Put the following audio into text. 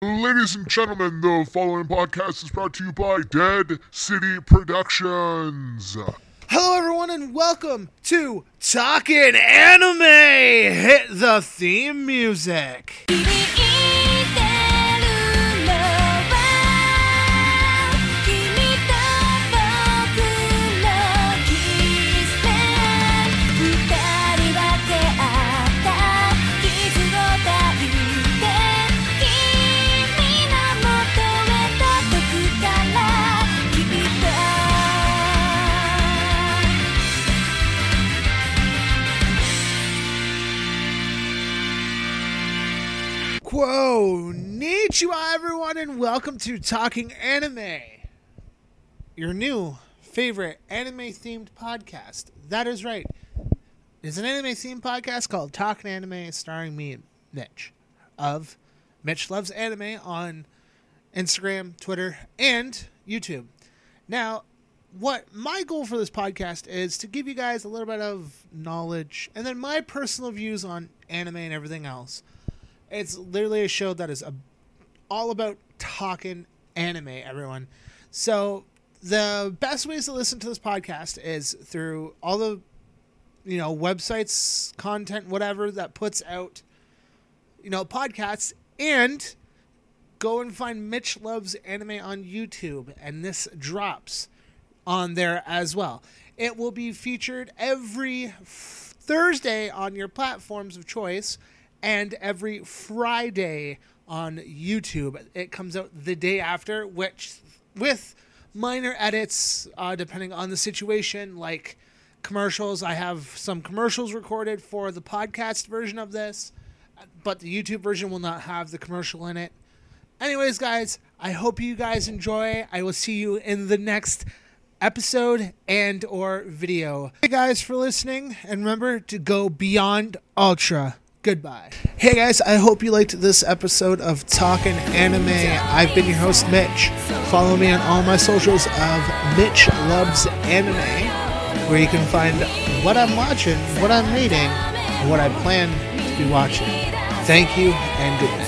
Ladies and gentlemen, the following podcast is brought to you by Dead City Productions. Hello, everyone, and welcome to Talking Anime. Hit the theme music. Konnichiwa, everyone, and welcome to Talking Anime, your new favorite anime themed podcast. That is right. It's an anime themed podcast called Talking Anime, starring me, Mitch, of Mitch Loves Anime on Instagram, Twitter, and YouTube. Now, what my goal for this podcast is to give you guys a little bit of knowledge and then my personal views on anime and everything else. It's literally a show that is a, all about talking anime, everyone. So the best ways to listen to this podcast is through all the you know websites, content, whatever that puts out you know podcasts, and go and find Mitch Loves Anime on YouTube, and this drops on there as well. It will be featured every Thursday on your platforms of choice and every Friday on YouTube. It comes out the day after, which with minor edits uh, depending on the situation, like commercials. I have some commercials recorded for the podcast version of this, but the YouTube version will not have the commercial in it. Anyways, guys, I hope you guys enjoy. I will see you in the next episode and or video. Hey guys for listening and remember to go beyond ultra. Goodbye. Hey guys, I hope you liked this episode of Talking Anime. I've been your host Mitch. Follow me on all my socials of Mitch Loves Anime, where you can find what I'm watching, what I'm reading, and what I plan to be watching. Thank you and good night.